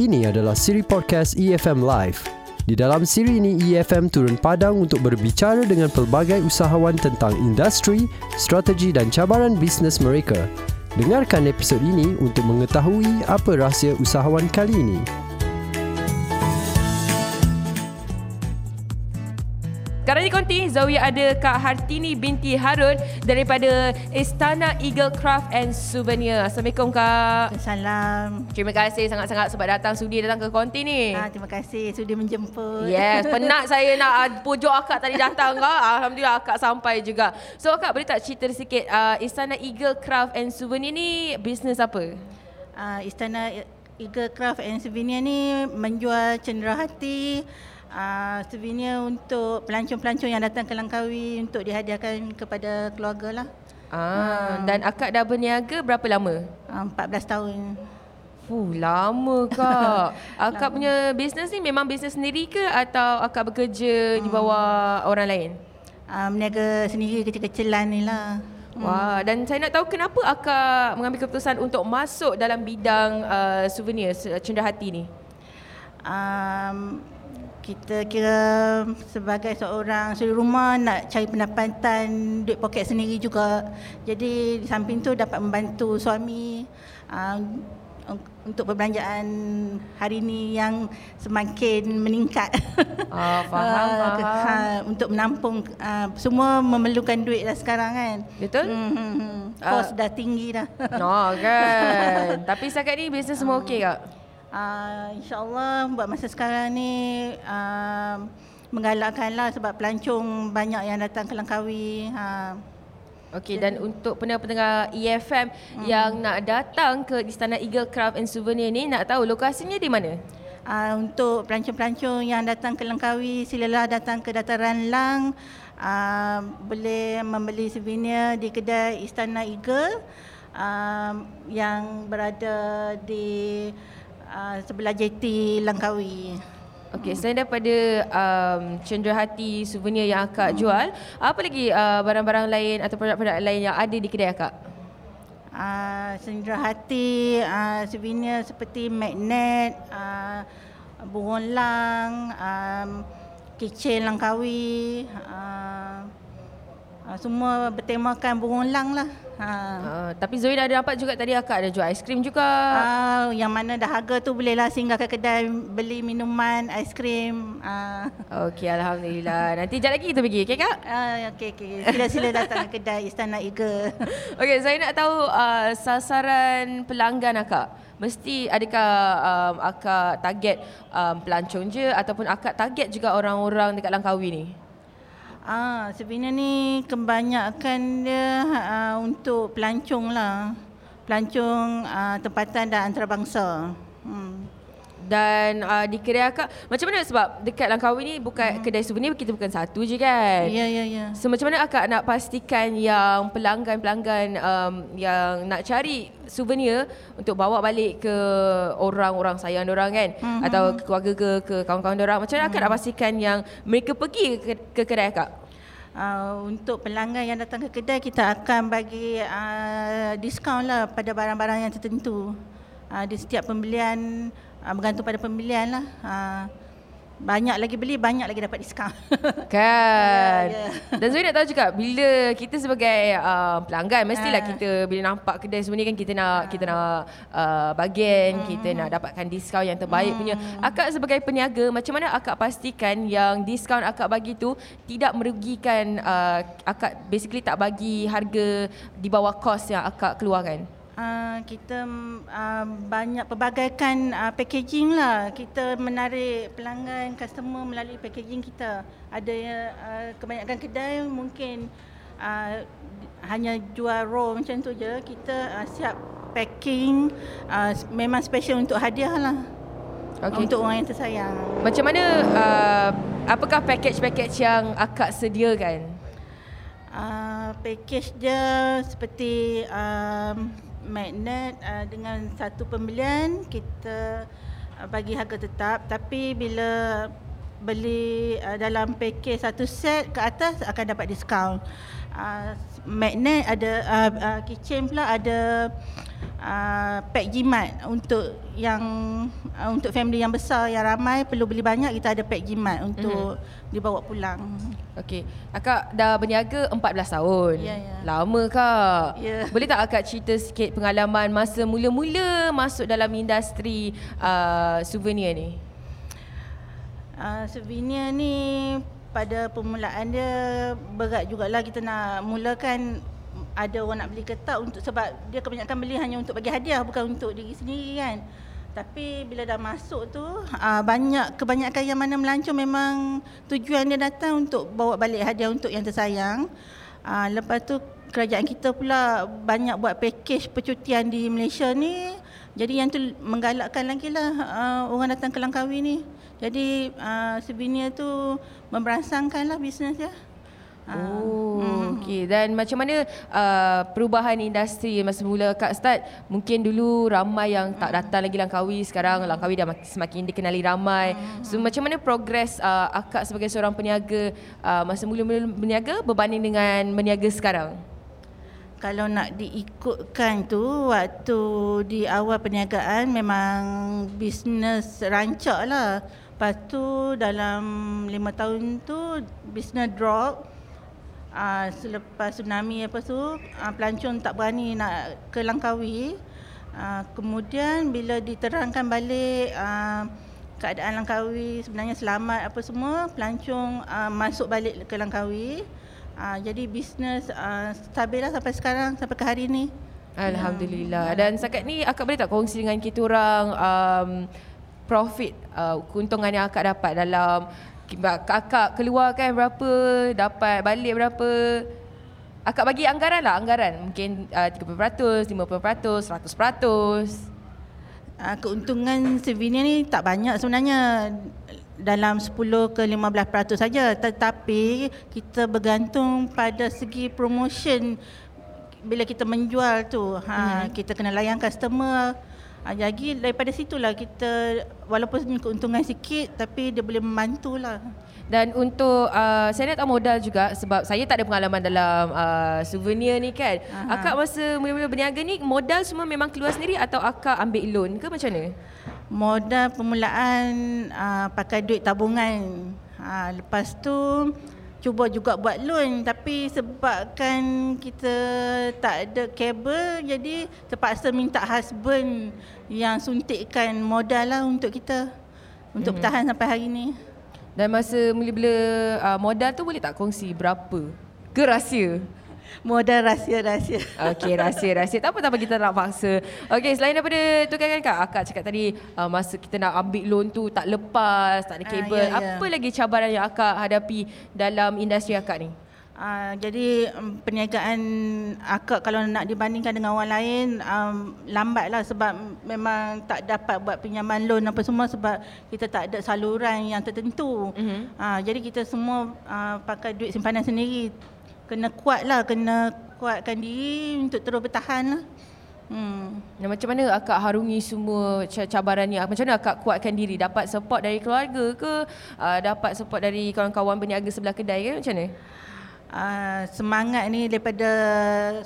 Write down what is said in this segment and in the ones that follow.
Ini adalah siri podcast EFM Live. Di dalam siri ini, EFM turun padang untuk berbicara dengan pelbagai usahawan tentang industri, strategi dan cabaran bisnes mereka. Dengarkan episod ini untuk mengetahui apa rahsia usahawan kali ini. Sekarang ni konti Zawi ada Kak Hartini binti Harun daripada Istana Eagle Craft and Souvenir. Assalamualaikum Kak. Salam. Terima kasih sangat-sangat sebab datang sudi datang ke konti ni. Ah, terima kasih sudi menjemput. Yes, penat saya nak uh, pujuk akak tadi datang Kak. Alhamdulillah akak sampai juga. So Kak boleh tak cerita sikit uh, Istana Eagle Craft and Souvenir ni bisnes apa? Ah, Istana Eagle Craft and Souvenir ni menjual cenderahati uh, souvenir untuk pelancong-pelancong yang datang ke Langkawi untuk dihadiahkan kepada keluarga lah. Ah, dan akak dah berniaga berapa lama? Uh, 14 tahun. Fuh, lama kak. akak punya bisnes ni memang bisnes sendiri ke atau akak bekerja di bawah orang lain? Uh, meniaga sendiri kecil-kecilan ni lah. Wah, dan saya nak tahu kenapa akak mengambil keputusan untuk masuk dalam bidang uh, souvenir cenderahati ni? Um, kita kira sebagai seorang suri rumah nak cari pendapatan duit poket sendiri juga. Jadi di samping tu dapat membantu suami uh, untuk perbelanjaan hari ini yang semakin meningkat. Ah, faham, uh, faham. Ha, untuk menampung uh, semua memerlukan duit lah sekarang kan. Betul? Hmm, hmm, hmm. Kos uh, dah tinggi dah. Oh kan. Tapi setakat ni bisnes semua okey kak? Uh, InsyaAllah buat masa sekarang ni uh, menggalakkanlah sebab pelancong banyak yang datang ke Langkawi. Ha. Okey dan untuk pendengar-pendengar EFM hmm. yang nak datang ke Istana Eagle Craft and Souvenir ni nak tahu lokasinya di mana? Uh, untuk pelancong-pelancong yang datang ke Langkawi silalah datang ke Dataran Lang uh, boleh membeli souvenir di kedai Istana Eagle uh, yang berada di uh, sebelah JT Langkawi. Okey, selain daripada um, cenderahati souvenir yang akak jual, apa lagi uh, barang-barang lain atau produk-produk lain yang ada di kedai akak? Uh, cenderahati, uh, souvenir seperti magnet, uh, burung lang, um, keychain Langkawi, uh, uh, semua bertemakan burung lang lah. Ha. Uh, tapi Zoe dah ada dapat juga tadi akak ada jual aiskrim juga. Uh, yang mana dah harga tu bolehlah singgah ke kedai beli minuman, aiskrim. Uh. Okey, Alhamdulillah. Nanti sekejap lagi kita pergi, okey kak? Uh, okey, okey. Sila-sila datang ke kedai Istana Eagle. okey, saya nak tahu uh, sasaran pelanggan akak. Mesti adakah um, akak target um, pelancong je ataupun akak target juga orang-orang dekat Langkawi ni? Ah, sebenarnya ni kebanyakan dia uh, untuk pelancong lah. Pelancong uh, tempatan dan antarabangsa. Hmm. Dan uh, di kedai akak, macam mana sebab dekat Langkawi ni bukan hmm. kedai souvenir kita bukan satu je kan? Ya, ya, ya. So macam mana akak nak pastikan yang pelanggan-pelanggan um, yang nak cari souvenir untuk bawa balik ke orang-orang sayang orang kan? Hmm. Atau ke keluarga ke, ke kawan-kawan orang. Macam mana hmm. akak nak pastikan yang mereka pergi ke, ke kedai akak? Uh, untuk pelanggan yang datang ke kedai kita akan bagi uh, diskaun lah pada barang-barang yang tertentu uh, di setiap pembelian uh, bergantung pada pembelian lah. Uh, banyak lagi beli, banyak lagi dapat diskaun. Kan. yeah, yeah. Dan Zoe nak tahu juga bila kita sebagai uh, pelanggan mestilah uh. kita bila nampak kedai semua ni kan kita nak uh. kita nak uh, bagian, hmm. kita nak dapatkan diskaun yang terbaik hmm. punya. Akak sebagai peniaga macam mana akak pastikan yang diskaun akak bagi tu tidak merugikan uh, akak basically tak bagi harga di bawah kos yang akak keluarkan? Uh, kita uh, banyak pelbagaikan uh, packaging lah. Kita menarik pelanggan, customer melalui packaging kita. Ada uh, kebanyakan kedai mungkin uh, hanya jual raw macam tu je. Kita uh, siap packing uh, memang special untuk hadiah lah. Okay. Untuk orang yang tersayang. Macam mana, uh, apakah package-package yang akak sediakan? Uh, package dia seperti... Um, magnet uh, dengan satu pembelian kita uh, bagi harga tetap. Tapi bila beli uh, dalam package satu set ke atas akan dapat diskaun. Uh, magnet ada uh, uh, keychain pula ada uh, pack jimat untuk yang uh, untuk family yang besar yang ramai perlu beli banyak kita ada pack jimat untuk mm-hmm. dibawa pulang. Okey. Akak dah berniaga 14 tahun. Ya, ya. Lama kak. Ya. Boleh tak akak cerita sikit pengalaman masa mula-mula masuk dalam industri uh, souvenir ni? Uh, souvenir ni pada permulaan dia berat jugalah kita nak mulakan ada orang nak beli ketak untuk sebab dia kebanyakan beli hanya untuk bagi hadiah bukan untuk diri sendiri kan. Tapi bila dah masuk tu uh, banyak kebanyakan yang mana melancong memang tujuan dia datang untuk bawa balik hadiah untuk yang tersayang. Uh, lepas tu kerajaan kita pula banyak buat package percutian di Malaysia ni. Jadi yang tu menggalakkan lagi lah orang datang ke Langkawi ni. Jadi uh, souvenir tu memberangsangkan lah bisnes dia. Oh, hmm. okey. Dan macam mana uh, perubahan industri masa mula Kak start? Mungkin dulu ramai yang tak datang lagi Langkawi. Sekarang Langkawi dah semakin dikenali ramai. So macam mana progres uh, Akak sebagai seorang peniaga uh, masa mula-mula berniaga berbanding dengan berniaga sekarang? Kalau nak diikutkan tu waktu di awal perniagaan memang bisnes rancak lah. Lepas tu dalam lima tahun tu bisnes drop. Uh, selepas tsunami apa tu uh, pelancong tak berani nak ke Langkawi. Uh, kemudian bila diterangkan balik uh, keadaan Langkawi sebenarnya selamat apa semua, pelancong uh, masuk balik ke Langkawi. Uh, jadi bisnes uh, stabil lah sampai sekarang, sampai ke hari ni. Alhamdulillah. Dan setakat ni akak boleh tak kongsi dengan kita orang um, profit uh, keuntungan yang akak dapat dalam kakak keluar kan berapa, dapat balik berapa. Akak bagi anggaran lah, anggaran. Mungkin uh, 30%, 50%, 100%. Uh, keuntungan souvenir ni tak banyak sebenarnya dalam 10 ke 15% saja tetapi kita bergantung pada segi promotion bila kita menjual tu ha hmm. kita kena layan customer ha, jadi daripada situlah kita walaupun keuntungan sikit tapi dia boleh membantulah dan untuk uh, saya nak tahu modal juga sebab saya tak ada pengalaman dalam uh, souvenir ni kan. Aha. Akak masa mula-mula berniaga ni modal semua memang keluar sendiri atau akak ambil loan ke macam mana? Modal permulaan uh, pakai duit tabungan. Ha, lepas tu cuba juga buat loan tapi sebabkan kita tak ada kabel jadi terpaksa minta husband yang suntikkan modal lah untuk kita untuk hmm. bertahan sampai hari ni. Dan masa mula-mula uh, modal tu boleh tak kongsi berapa? Ke rahsia? Modal rahsia-rahsia. Okey, rahsia-rahsia. Tak apa, tak apa kita nak paksa. Okey, selain daripada tu kan, kan Kak, Akak cakap tadi uh, masa kita nak ambil loan tu tak lepas, tak ada ah, kabel. Uh, yeah, yeah. Apa lagi cabaran yang Akak hadapi dalam industri Akak ni? Uh, jadi um, perniagaan akak kalau nak dibandingkan dengan orang lain um, lambatlah sebab memang tak dapat buat pinjaman loan apa semua sebab kita tak ada saluran yang tertentu. Mm-hmm. Uh, jadi kita semua uh, pakai duit simpanan sendiri. Kena kuatlah, kena kuatkan diri untuk terus bertahan lah. Hmm. Dan macam mana akak harungi semua cabaran ni? Macam mana akak kuatkan diri? Dapat support dari keluarga ke? Uh, dapat support dari kawan-kawan berniaga sebelah kedai ke? Macam mana? uh, semangat ni daripada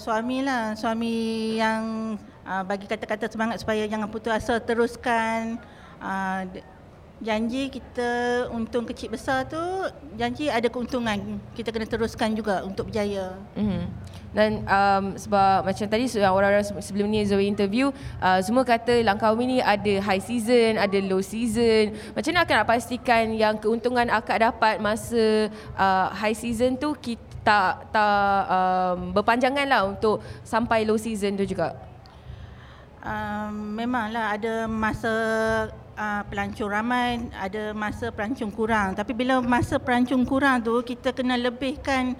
suami lah suami yang uh, bagi kata-kata semangat supaya jangan putus asa teruskan uh, janji kita untung kecil besar tu janji ada keuntungan kita kena teruskan juga untuk berjaya mm-hmm. dan um, sebab macam tadi orang-orang sebelum ni Zoe interview uh, semua kata Langkawi ni ada high season ada low season macam mana akak nak pastikan yang keuntungan akak dapat masa uh, high season tu kita tak tak um, berpanjangan lah untuk sampai low season tu juga? Um, memanglah ada masa uh, pelancong ramai, ada masa pelancong kurang. Tapi bila masa pelancong kurang tu, kita kena lebihkan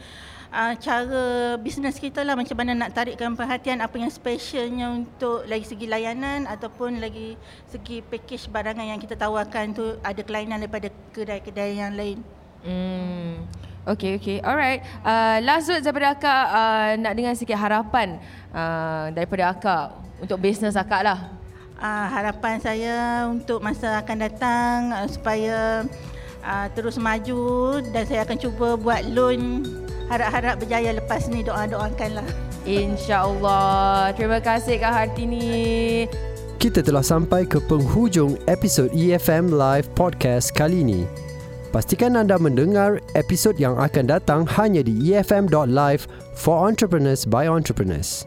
uh, cara bisnes kita lah macam mana nak tarikkan perhatian apa yang specialnya untuk lagi segi layanan ataupun lagi segi package barangan yang kita tawarkan tu ada kelainan daripada kedai-kedai yang lain. Hmm. Okay, okay. Alright. Uh, last word daripada akak uh, nak dengar sikit harapan uh, daripada akak untuk bisnes akak lah. Uh, harapan saya untuk masa akan datang uh, supaya uh, terus maju dan saya akan cuba buat loan harap-harap berjaya lepas ni doa-doakanlah. InsyaAllah. Terima kasih Kak Hartini. Kita telah sampai ke penghujung episod EFM Live Podcast kali ini. Pastikan anda mendengar episod yang akan datang hanya di efm.live for entrepreneurs by entrepreneurs.